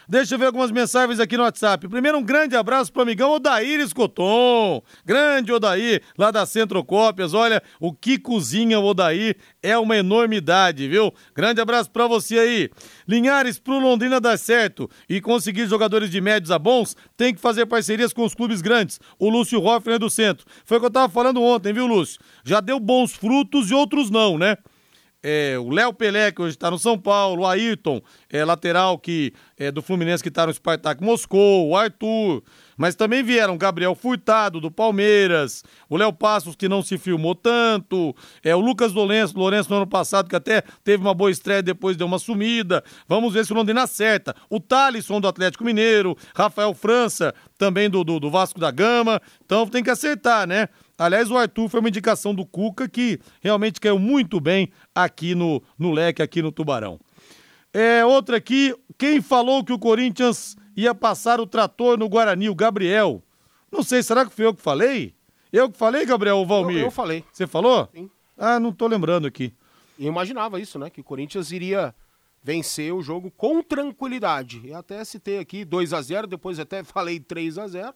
Deixa eu ver algumas mensagens aqui no WhatsApp. Primeiro, um grande abraço pro amigão Odair Escoton. Grande Odair, lá da Centro Cópias. Olha, o que cozinha o Odair é uma enormidade, viu? Grande abraço pra você aí. Linhares, pro Londrina dar certo e conseguir jogadores de médios a bons, tem que fazer parcerias com os clubes grandes. O Lúcio Hoffner do Centro. Foi o que eu tava falando ontem, viu, Lúcio? Já deu bons frutos e outros não, né? É, o Léo Pelé, que hoje está no São Paulo, o Ayrton, é, lateral que é do Fluminense, que está no Spartak Moscou, o Arthur. Mas também vieram Gabriel Furtado, do Palmeiras, o Léo Passos, que não se filmou tanto, é, o Lucas Lourenço, Lourenço no ano passado, que até teve uma boa estreia, depois deu uma sumida. Vamos ver se o Londrina acerta. O Thalisson, do Atlético Mineiro, Rafael França, também do, do, do Vasco da Gama. Então tem que acertar, né? Aliás, o Arthur foi uma indicação do Cuca que realmente caiu muito bem aqui no, no leque, aqui no Tubarão. É, outra aqui, quem falou que o Corinthians ia passar o trator no Guarani? O Gabriel. Não sei, será que fui eu que falei? Eu que falei, Gabriel ou Valmir? Eu, eu falei. Você falou? Sim. Ah, não tô lembrando aqui. Eu imaginava isso, né? Que o Corinthians iria vencer o jogo com tranquilidade. E até citei aqui 2 a 0 depois até falei 3 a 0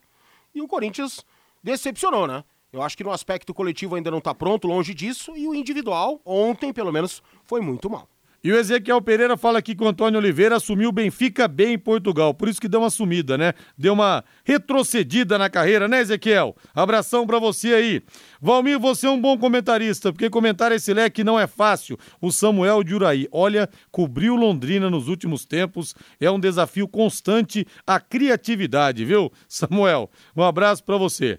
E o Corinthians decepcionou, né? Eu acho que no aspecto coletivo ainda não tá pronto, longe disso. E o individual, ontem, pelo menos, foi muito mal. E o Ezequiel Pereira fala aqui que o Antônio Oliveira assumiu o Benfica bem em Portugal, por isso que deu uma sumida, né? Deu uma retrocedida na carreira, né, Ezequiel? Abração pra você aí. Valmir, você é um bom comentarista, porque comentar esse leque não é fácil. O Samuel de Uraí, olha, cobriu Londrina nos últimos tempos, é um desafio constante à criatividade, viu? Samuel, um abraço pra você.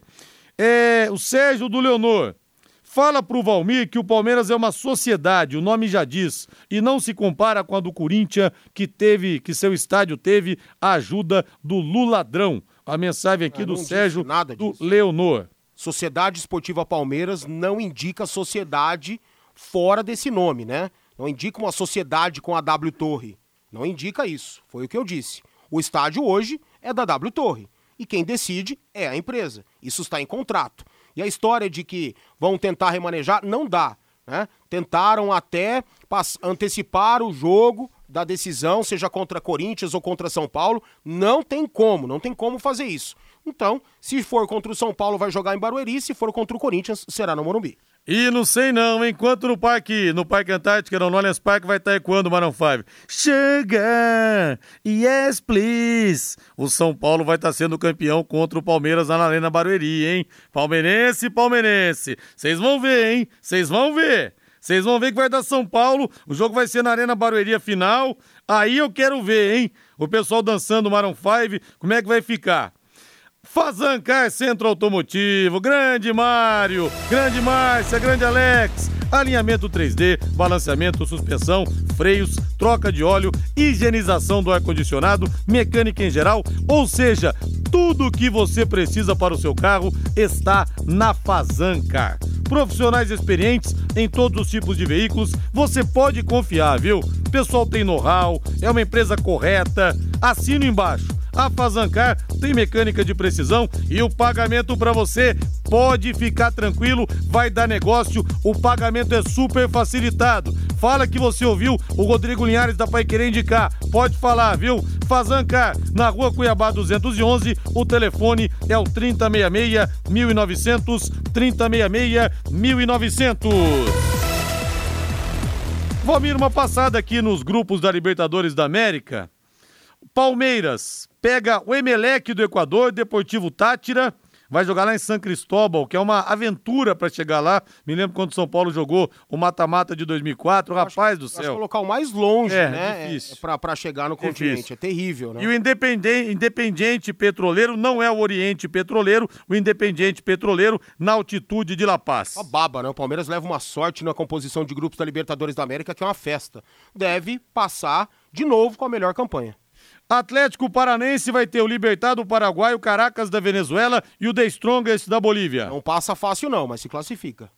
É, o Sérgio do Leonor. Fala pro Valmir que o Palmeiras é uma sociedade, o nome já diz, e não se compara com a do Corinthians, que teve, que seu estádio teve a ajuda do Luladrão. A mensagem aqui Ah, do Sérgio nada do disso. Leonor. Sociedade Esportiva Palmeiras não indica sociedade fora desse nome, né? Não indica uma sociedade com a W Torre. Não indica isso. Foi o que eu disse. O estádio hoje é da W Torre. E quem decide é a empresa. Isso está em contrato. E a história de que vão tentar remanejar, não dá. Né? Tentaram até antecipar o jogo da decisão, seja contra Corinthians ou contra São Paulo. Não tem como, não tem como fazer isso. Então, se for contra o São Paulo, vai jogar em Barueri. Se for contra o Corinthians, será no Morumbi. E não sei não, enquanto no parque, no Parque Antártica, no Allianz Parque, vai estar ecoando o Marão 5. Sugar, yes please. O São Paulo vai estar sendo campeão contra o Palmeiras na Arena Barueri, hein? Palmeirense, palmeirense. Vocês vão ver, hein? Vocês vão ver. Vocês vão ver que vai dar São Paulo, o jogo vai ser na Arena Barueri final. Aí eu quero ver, hein? O pessoal dançando o Marão 5, como é que vai ficar? Fazancar Centro Automotivo, grande Mário, grande Márcia, grande Alex. Alinhamento 3D, balanceamento, suspensão, freios, troca de óleo, higienização do ar-condicionado, mecânica em geral, ou seja, tudo o que você precisa para o seu carro está na Fazancar. Profissionais experientes em todos os tipos de veículos, você pode confiar, viu? O pessoal tem know-how, é uma empresa correta. Assina embaixo. A Fazancar tem mecânica de precisão e o pagamento para você pode ficar tranquilo, vai dar negócio, o pagamento é super facilitado. Fala que você ouviu o Rodrigo Linhares da Pai Querer indicar. Pode falar, viu? Fazancar, na rua Cuiabá 211, o telefone é o 3066 1900, 3066 1900. Valmir, uma passada aqui nos grupos da Libertadores da América. Palmeiras pega o Emelec do Equador, Deportivo Tátira, vai jogar lá em São Cristóbal, que é uma aventura para chegar lá. Me lembro quando São Paulo jogou o mata-mata de 2004, rapaz do Acho céu. colocar o mais longe, É, né? difícil. É, pra chegar no Difícil. continente. É terrível, né? E o Independente, Independiente Petroleiro não é o Oriente Petroleiro, o Independiente Petroleiro na altitude de La Paz. Uma baba, né? O Palmeiras leva uma sorte na composição de grupos da Libertadores da América, que é uma festa. Deve passar de novo com a melhor campanha. Atlético Paranense vai ter o Libertado Paraguai, o Caracas da Venezuela e o The Strongest da Bolívia. Não passa fácil, não, mas se classifica.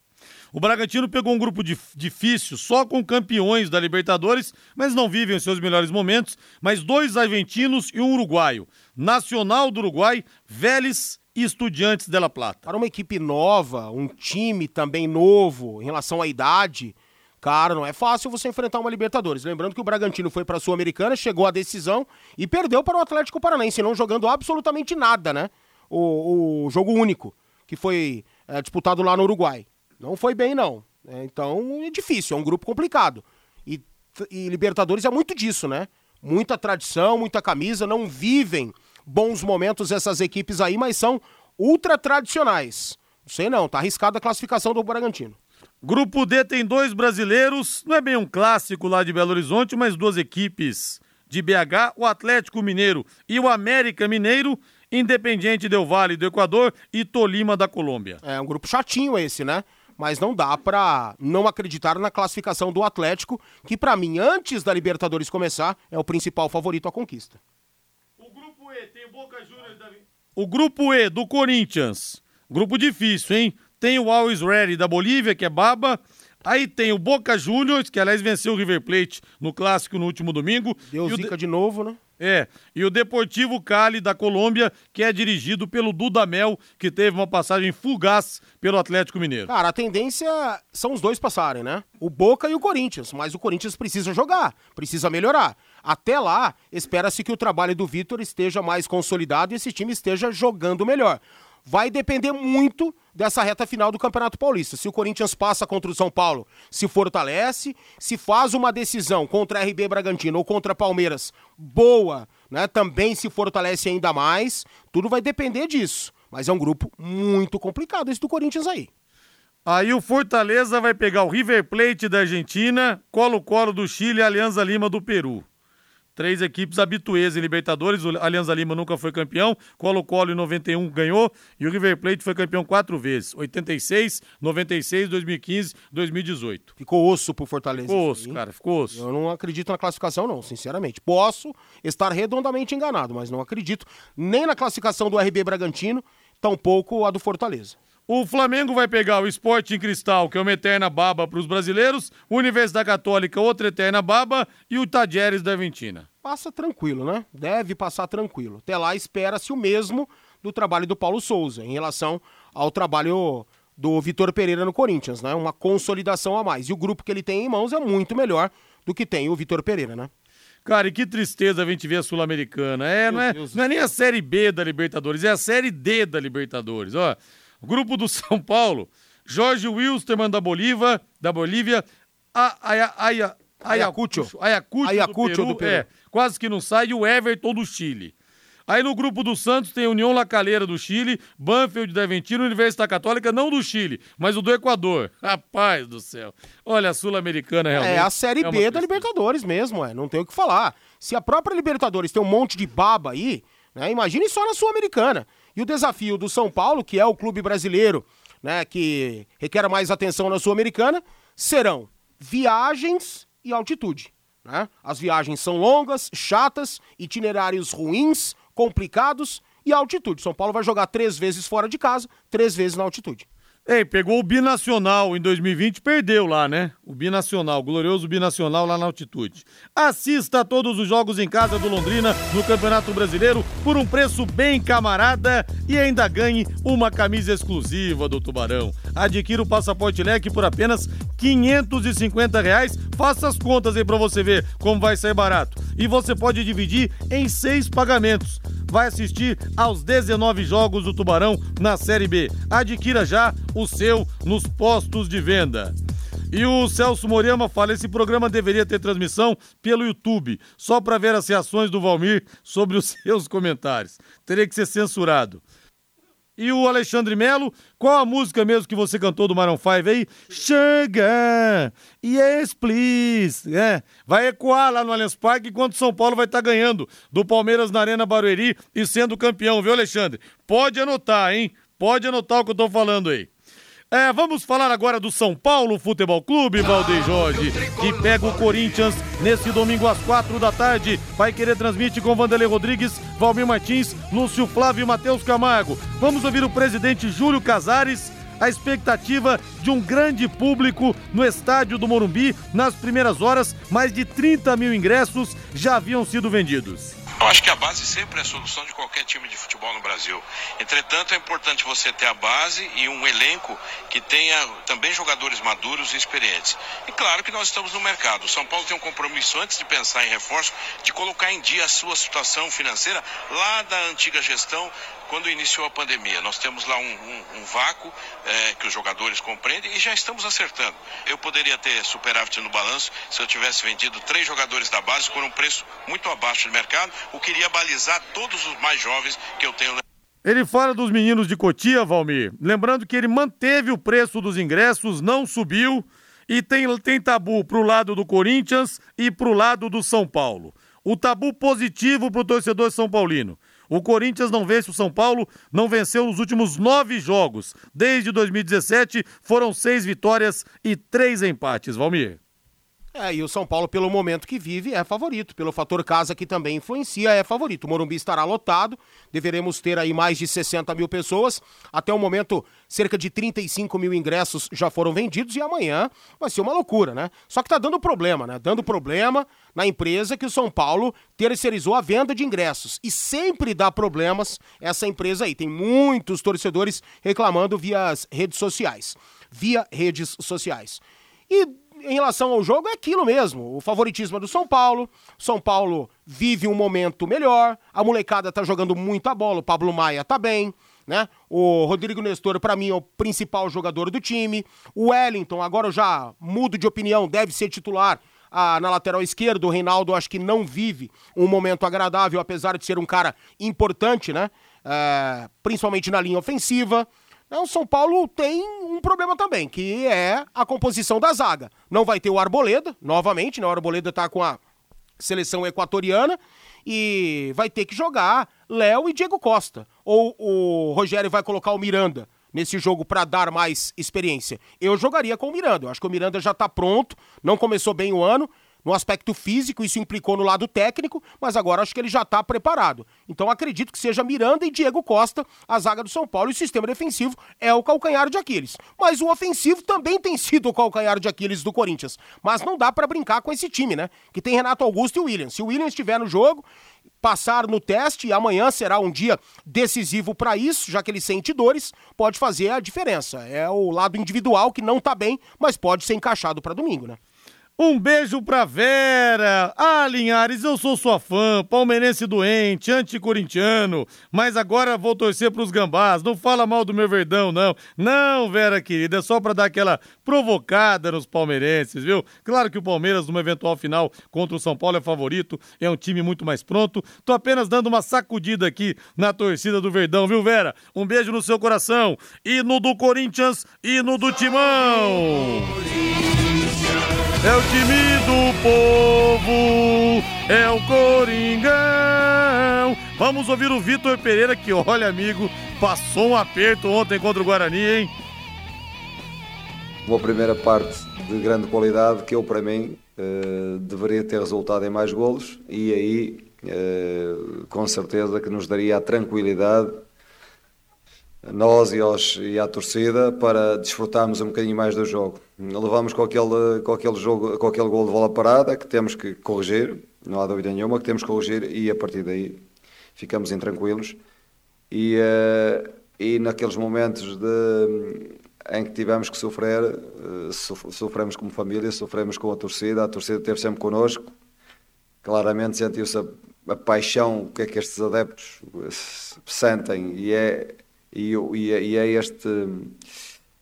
O Bragantino pegou um grupo dif- difícil, só com campeões da Libertadores, mas não vivem os seus melhores momentos. Mas dois argentinos e um uruguaio. Nacional do Uruguai, Vélez e Estudiantes de La Plata. Para uma equipe nova, um time também novo em relação à idade, cara, não é fácil você enfrentar uma Libertadores. Lembrando que o Bragantino foi para a Sul-Americana, chegou à decisão e perdeu para o Atlético Paranaense, não jogando absolutamente nada, né? O, o jogo único, que foi é, disputado lá no Uruguai. Não foi bem, não. É, então é difícil, é um grupo complicado. E, e Libertadores é muito disso, né? Muita tradição, muita camisa, não vivem bons momentos essas equipes aí, mas são ultra tradicionais. Não sei não, tá arriscada a classificação do Bragantino. Grupo D tem dois brasileiros, não é bem um clássico lá de Belo Horizonte, mas duas equipes de BH, o Atlético Mineiro e o América Mineiro, Independiente Del Vale do Equador e Tolima da Colômbia. É um grupo chatinho esse, né? Mas não dá pra não acreditar na classificação do Atlético, que pra mim, antes da Libertadores começar, é o principal favorito à conquista. O grupo E tem Boca Juniors da... O grupo E do Corinthians. Grupo difícil, hein? Tem o Always Ready da Bolívia, que é baba. Aí tem o Boca Juniors, que aliás venceu o River Plate no clássico no último domingo. Deu E zica de- de novo, né? É, e o Deportivo Cali da Colômbia, que é dirigido pelo Dudamel, que teve uma passagem fugaz pelo Atlético Mineiro. Cara, a tendência são os dois passarem, né? O Boca e o Corinthians, mas o Corinthians precisa jogar, precisa melhorar. Até lá, espera-se que o trabalho do Vitor esteja mais consolidado e esse time esteja jogando melhor. Vai depender muito dessa reta final do Campeonato Paulista. Se o Corinthians passa contra o São Paulo, se fortalece, se faz uma decisão contra RB Bragantino ou contra Palmeiras boa, né? Também se fortalece ainda mais. Tudo vai depender disso. Mas é um grupo muito complicado esse do Corinthians aí. Aí o Fortaleza vai pegar o River Plate da Argentina, Colo-Colo do Chile e Alianza Lima do Peru. Três equipes habituês em Libertadores. O Alianza Lima nunca foi campeão. Colo-Colo em 91 ganhou. E o River Plate foi campeão quatro vezes: 86, 96, 2015, 2018. Ficou osso pro Fortaleza. Ficou osso, hein? cara, ficou osso. Eu não acredito na classificação, não, sinceramente. Posso estar redondamente enganado, mas não acredito nem na classificação do RB Bragantino, tampouco a do Fortaleza. O Flamengo vai pegar o Esporte em Cristal, que é uma eterna baba para os brasileiros, Universidade Católica, outra eterna baba, e o Tadieres da Aventina. Passa tranquilo, né? Deve passar tranquilo. Até lá espera-se o mesmo do trabalho do Paulo Souza em relação ao trabalho do Vitor Pereira no Corinthians, né? Uma consolidação a mais. E o grupo que ele tem em mãos é muito melhor do que tem o Vitor Pereira, né? Cara, e que tristeza a gente ver a Sul-Americana. É, não é, não é nem a Série B da Libertadores, é a Série D da Libertadores. Ó, Grupo do São Paulo, Jorge Wilstermann da Bolívia, da Bolívia, Ayacucho, Ayacucho, Ayacucho do, Peru, do Peru. É, quase que não sai, e o Everton do Chile. Aí no grupo do Santos tem União La Calera do Chile, Banfield da Argentina, Universidade Católica, não do Chile, mas o do Equador. Rapaz do céu. Olha, a Sul-Americana realmente. É a Série é B da Libertadores mesmo, é. Não tem o que falar. Se a própria Libertadores tem um monte de baba aí, né, imagine só na Sul-Americana. E o desafio do São Paulo, que é o clube brasileiro, né, que requer mais atenção na Sul-Americana, serão viagens e altitude. Né? As viagens são longas, chatas, itinerários ruins, complicados e altitude. São Paulo vai jogar três vezes fora de casa, três vezes na altitude. Ei, pegou o Binacional em 2020 perdeu lá, né? O Binacional, glorioso Binacional lá na altitude. Assista a todos os jogos em casa do Londrina no Campeonato Brasileiro por um preço bem camarada e ainda ganhe uma camisa exclusiva do Tubarão. Adquira o passaporte leque por apenas 550 reais. Faça as contas aí pra você ver como vai sair barato. E você pode dividir em seis pagamentos vai assistir aos 19 jogos do Tubarão na Série B. Adquira já o seu nos postos de venda. E o Celso Morema fala: esse programa deveria ter transmissão pelo YouTube, só para ver as reações do Valmir sobre os seus comentários. Teria que ser censurado. E o Alexandre Melo, qual a música mesmo que você cantou do Maroon 5 aí? Chega! Yes, please! É, vai ecoar lá no Allianz Parque enquanto São Paulo vai estar tá ganhando do Palmeiras na Arena Barueri e sendo campeão, viu, Alexandre? Pode anotar, hein? Pode anotar o que eu tô falando aí. É, vamos falar agora do São Paulo Futebol Clube, Valdeir Jorge, que pega o Corinthians nesse domingo às quatro da tarde. Vai querer transmite com Vanderlei Rodrigues, Valmir Martins, Lúcio Flávio e Matheus Camargo. Vamos ouvir o presidente Júlio Casares a expectativa de um grande público no estádio do Morumbi. Nas primeiras horas, mais de 30 mil ingressos já haviam sido vendidos. Eu acho que a base sempre é a solução de qualquer time de futebol no Brasil. Entretanto, é importante você ter a base e um elenco que tenha também jogadores maduros e experientes. E claro que nós estamos no mercado. O São Paulo tem um compromisso, antes de pensar em reforço, de colocar em dia a sua situação financeira lá da antiga gestão quando iniciou a pandemia. Nós temos lá um, um, um vácuo é, que os jogadores compreendem e já estamos acertando. Eu poderia ter superávit no balanço se eu tivesse vendido três jogadores da base por um preço muito abaixo do mercado, o que iria balizar todos os mais jovens que eu tenho. Ele fala dos meninos de Cotia, Valmir. Lembrando que ele manteve o preço dos ingressos, não subiu. E tem, tem tabu pro lado do Corinthians e pro lado do São Paulo. O tabu positivo pro torcedor São Paulino. O Corinthians não vence o São Paulo, não venceu nos últimos nove jogos. Desde 2017 foram seis vitórias e três empates, Valmir. É, e o São Paulo, pelo momento que vive, é favorito. Pelo fator casa que também influencia, é favorito. O Morumbi estará lotado, deveremos ter aí mais de 60 mil pessoas. Até o momento, cerca de 35 mil ingressos já foram vendidos e amanhã vai ser uma loucura, né? Só que tá dando problema, né? Dando problema na empresa que o São Paulo terceirizou a venda de ingressos. E sempre dá problemas essa empresa aí. Tem muitos torcedores reclamando via redes sociais. Via redes sociais. E em relação ao jogo, é aquilo mesmo. O favoritismo é do São Paulo. São Paulo vive um momento melhor. A molecada tá jogando muita bola. O Pablo Maia tá bem. Né? O Rodrigo Nestor, para mim, é o principal jogador do time. O Wellington, agora eu já mudo de opinião, deve ser titular ah, na lateral esquerda. O Reinaldo acho que não vive um momento agradável, apesar de ser um cara importante, né? É, principalmente na linha ofensiva. É, o São Paulo tem um problema também, que é a composição da zaga. Não vai ter o Arboleda, novamente, né? O Arboleda tá com a seleção equatoriana, e vai ter que jogar Léo e Diego Costa. Ou o Rogério vai colocar o Miranda nesse jogo para dar mais experiência. Eu jogaria com o Miranda. Eu acho que o Miranda já está pronto, não começou bem o ano. No aspecto físico, isso implicou no lado técnico, mas agora acho que ele já está preparado. Então acredito que seja Miranda e Diego Costa a zaga do São Paulo e o sistema defensivo é o calcanhar de Aquiles. Mas o ofensivo também tem sido o calcanhar de Aquiles do Corinthians. Mas não dá para brincar com esse time, né? Que tem Renato Augusto e Williams. Se o Williams estiver no jogo, passar no teste e amanhã será um dia decisivo para isso, já que ele sente dores, pode fazer a diferença. É o lado individual que não tá bem, mas pode ser encaixado para domingo, né? Um beijo pra Vera. Ah, Linhares, eu sou sua fã, palmeirense doente, anticorintiano, mas agora vou torcer pros gambás. Não fala mal do meu verdão, não. Não, Vera querida, é só pra dar aquela provocada nos palmeirenses, viu? Claro que o Palmeiras, numa eventual final contra o São Paulo, é favorito, é um time muito mais pronto. Tô apenas dando uma sacudida aqui na torcida do Verdão, viu, Vera? Um beijo no seu coração. E no do Corinthians e no do Timão. É o time do povo, é o Coringão. Vamos ouvir o Vitor Pereira, que olha, amigo, passou um aperto ontem contra o Guarani, hein? Uma primeira parte de grande qualidade que eu, para mim, eh, deveria ter resultado em mais golos e aí, eh, com certeza, que nos daria a tranquilidade nós e, aos, e à torcida para desfrutarmos um bocadinho mais do jogo. Levamos com aquele, com aquele, jogo, com aquele gol de bola parada que temos que corrigir, não há dúvida nenhuma que temos que corrigir e a partir daí ficamos intranquilos. E, uh, e naqueles momentos de, em que tivemos que sofrer, uh, sofremos como família, sofremos com a torcida, a torcida esteve sempre connosco. Claramente sentiu-se a, a paixão que é que estes adeptos sentem e é e, e, é, e é este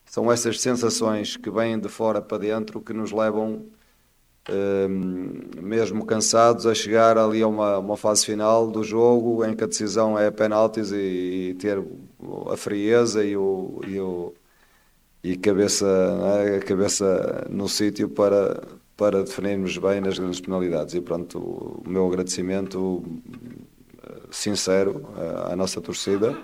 são essas sensações que vêm de fora para dentro que nos levam um, mesmo cansados a chegar ali a uma, uma, fase final do jogo em que a decisão é penaltis e, e ter a frieza e o, e o e cabeça, é? a cabeça no sítio para, para definirmos bem nas grandes penalidades. E pronto, o meu agradecimento eh, sincero à nossa torcida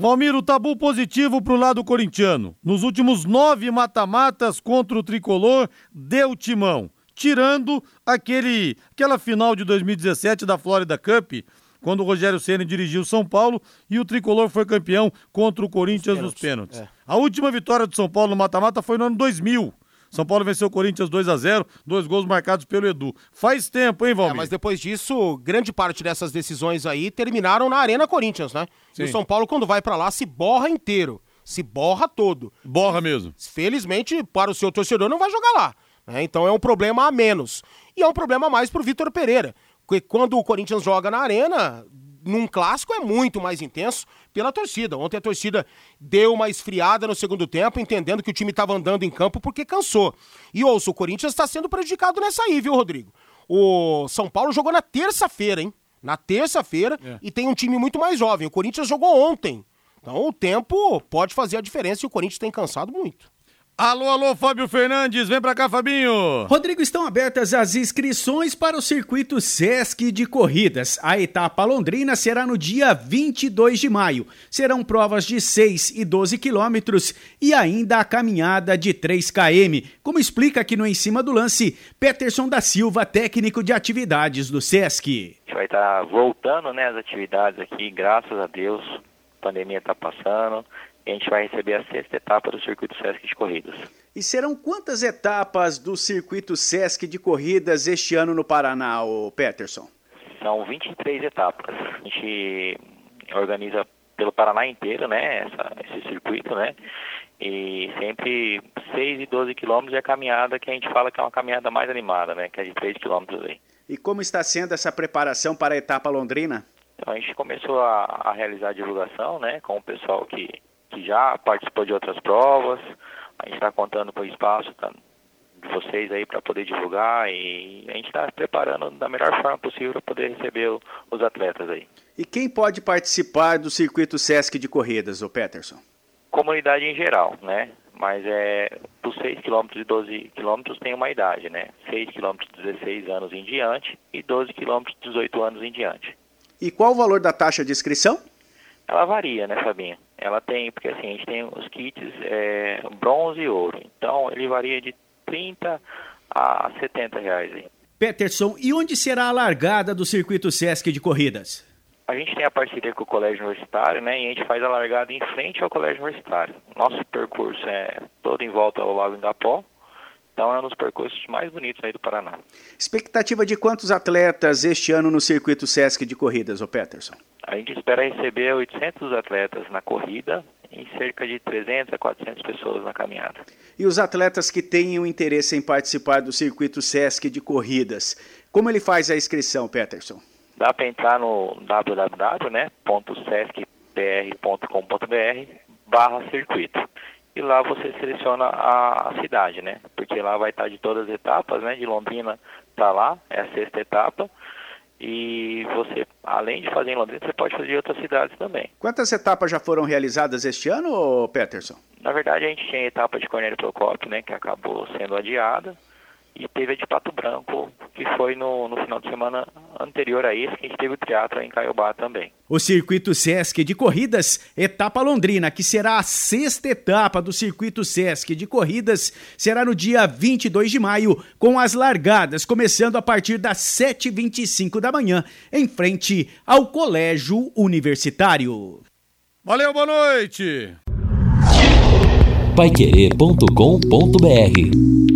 Valmir, o tabu positivo para o lado corintiano. Nos últimos nove mata-matas contra o tricolor, deu timão. Tirando aquele, aquela final de 2017 da Florida Cup, quando o Rogério Ceni dirigiu São Paulo e o tricolor foi campeão contra o Corinthians nos pênaltis. É. A última vitória do São Paulo no mata-mata foi no ano 2000. São Paulo venceu o Corinthians 2 a 0 dois gols marcados pelo Edu. Faz tempo, hein, Valmir? É, mas depois disso, grande parte dessas decisões aí terminaram na Arena Corinthians, né? Sim. E o São Paulo, quando vai para lá, se borra inteiro. Se borra todo. Borra mesmo. Felizmente, para o seu torcedor, não vai jogar lá. Né? Então é um problema a menos. E é um problema a mais pro Vitor Pereira. Porque quando o Corinthians joga na Arena, num clássico é muito mais intenso pela torcida. Ontem a torcida deu uma esfriada no segundo tempo, entendendo que o time estava andando em campo porque cansou. E ouça, o Corinthians está sendo prejudicado nessa aí, viu, Rodrigo? O São Paulo jogou na terça-feira, hein? Na terça-feira é. e tem um time muito mais jovem. O Corinthians jogou ontem. Então o tempo pode fazer a diferença e o Corinthians tem cansado muito. Alô, alô, Fábio Fernandes, vem pra cá, Fabinho. Rodrigo, estão abertas as inscrições para o circuito Sesc de corridas. A etapa londrina será no dia 22 de maio. Serão provas de 6 e 12 quilômetros e ainda a caminhada de 3 km, como explica aqui no Em Cima do Lance, Peterson da Silva, técnico de atividades do Sesc. A gente vai estar voltando né, as atividades aqui, graças a Deus. A pandemia está passando a gente vai receber a sexta etapa do Circuito Sesc de Corridas. E serão quantas etapas do Circuito Sesc de Corridas este ano no Paraná, o Peterson? São 23 etapas. A gente organiza pelo Paraná inteiro, né, essa, esse circuito, né, e sempre 6 e 12 quilômetros é a caminhada que a gente fala que é uma caminhada mais animada, né, que é de 3 quilômetros aí. E como está sendo essa preparação para a etapa londrina? Então, a gente começou a, a realizar a divulgação, né, com o pessoal que que já participou de outras provas. A gente está contando com o espaço tá, de vocês aí para poder divulgar e a gente está preparando da melhor forma possível para poder receber o, os atletas aí. E quem pode participar do circuito Sesc de corridas, o Peterson? Comunidade em geral, né? Mas é dos 6 km e 12 km tem uma idade, né? 6 km 16 anos em diante e 12 km 18 anos em diante. E qual o valor da taxa de inscrição? Ela varia, né, Fabinho? Ela tem, porque assim, a gente tem os kits é, bronze e ouro. Então ele varia de 30 a 70 reais. Hein? Peterson, e onde será a largada do circuito Sesc de corridas? A gente tem a parceria com o Colégio Universitário, né? E a gente faz a largada em frente ao Colégio Universitário. Nosso percurso é todo em volta ao Lago Indapó. Então é um dos percursos mais bonitos aí do Paraná. Expectativa de quantos atletas este ano no circuito Sesc de corridas, ô Peterson? A gente espera receber 800 atletas na corrida e cerca de 300 a 400 pessoas na caminhada. E os atletas que tenham interesse em participar do circuito Sesc de corridas, como ele faz a inscrição, Peterson? Dá para entrar no www.sescpr.com.br barra circuito. E lá você seleciona a, a, cidade, né? Porque lá vai estar de todas as etapas, né? De Londrina está lá, é a sexta etapa. E você, além de fazer em Londrina, você pode fazer em outras cidades também. Quantas etapas já foram realizadas este ano, Peterson? Na verdade, a gente tinha a etapa de Cornélio Procópio, né, que acabou sendo adiada e teve a de Pato Branco, que foi no, no final de semana anterior a esse, que a gente teve o teatro em Caiobá também. O Circuito Sesc de Corridas, etapa Londrina, que será a sexta etapa do Circuito Sesc de Corridas, será no dia 22 de maio, com as largadas começando a partir das 7h25 da manhã, em frente ao Colégio Universitário. Valeu, boa noite! Paiquerê.com.br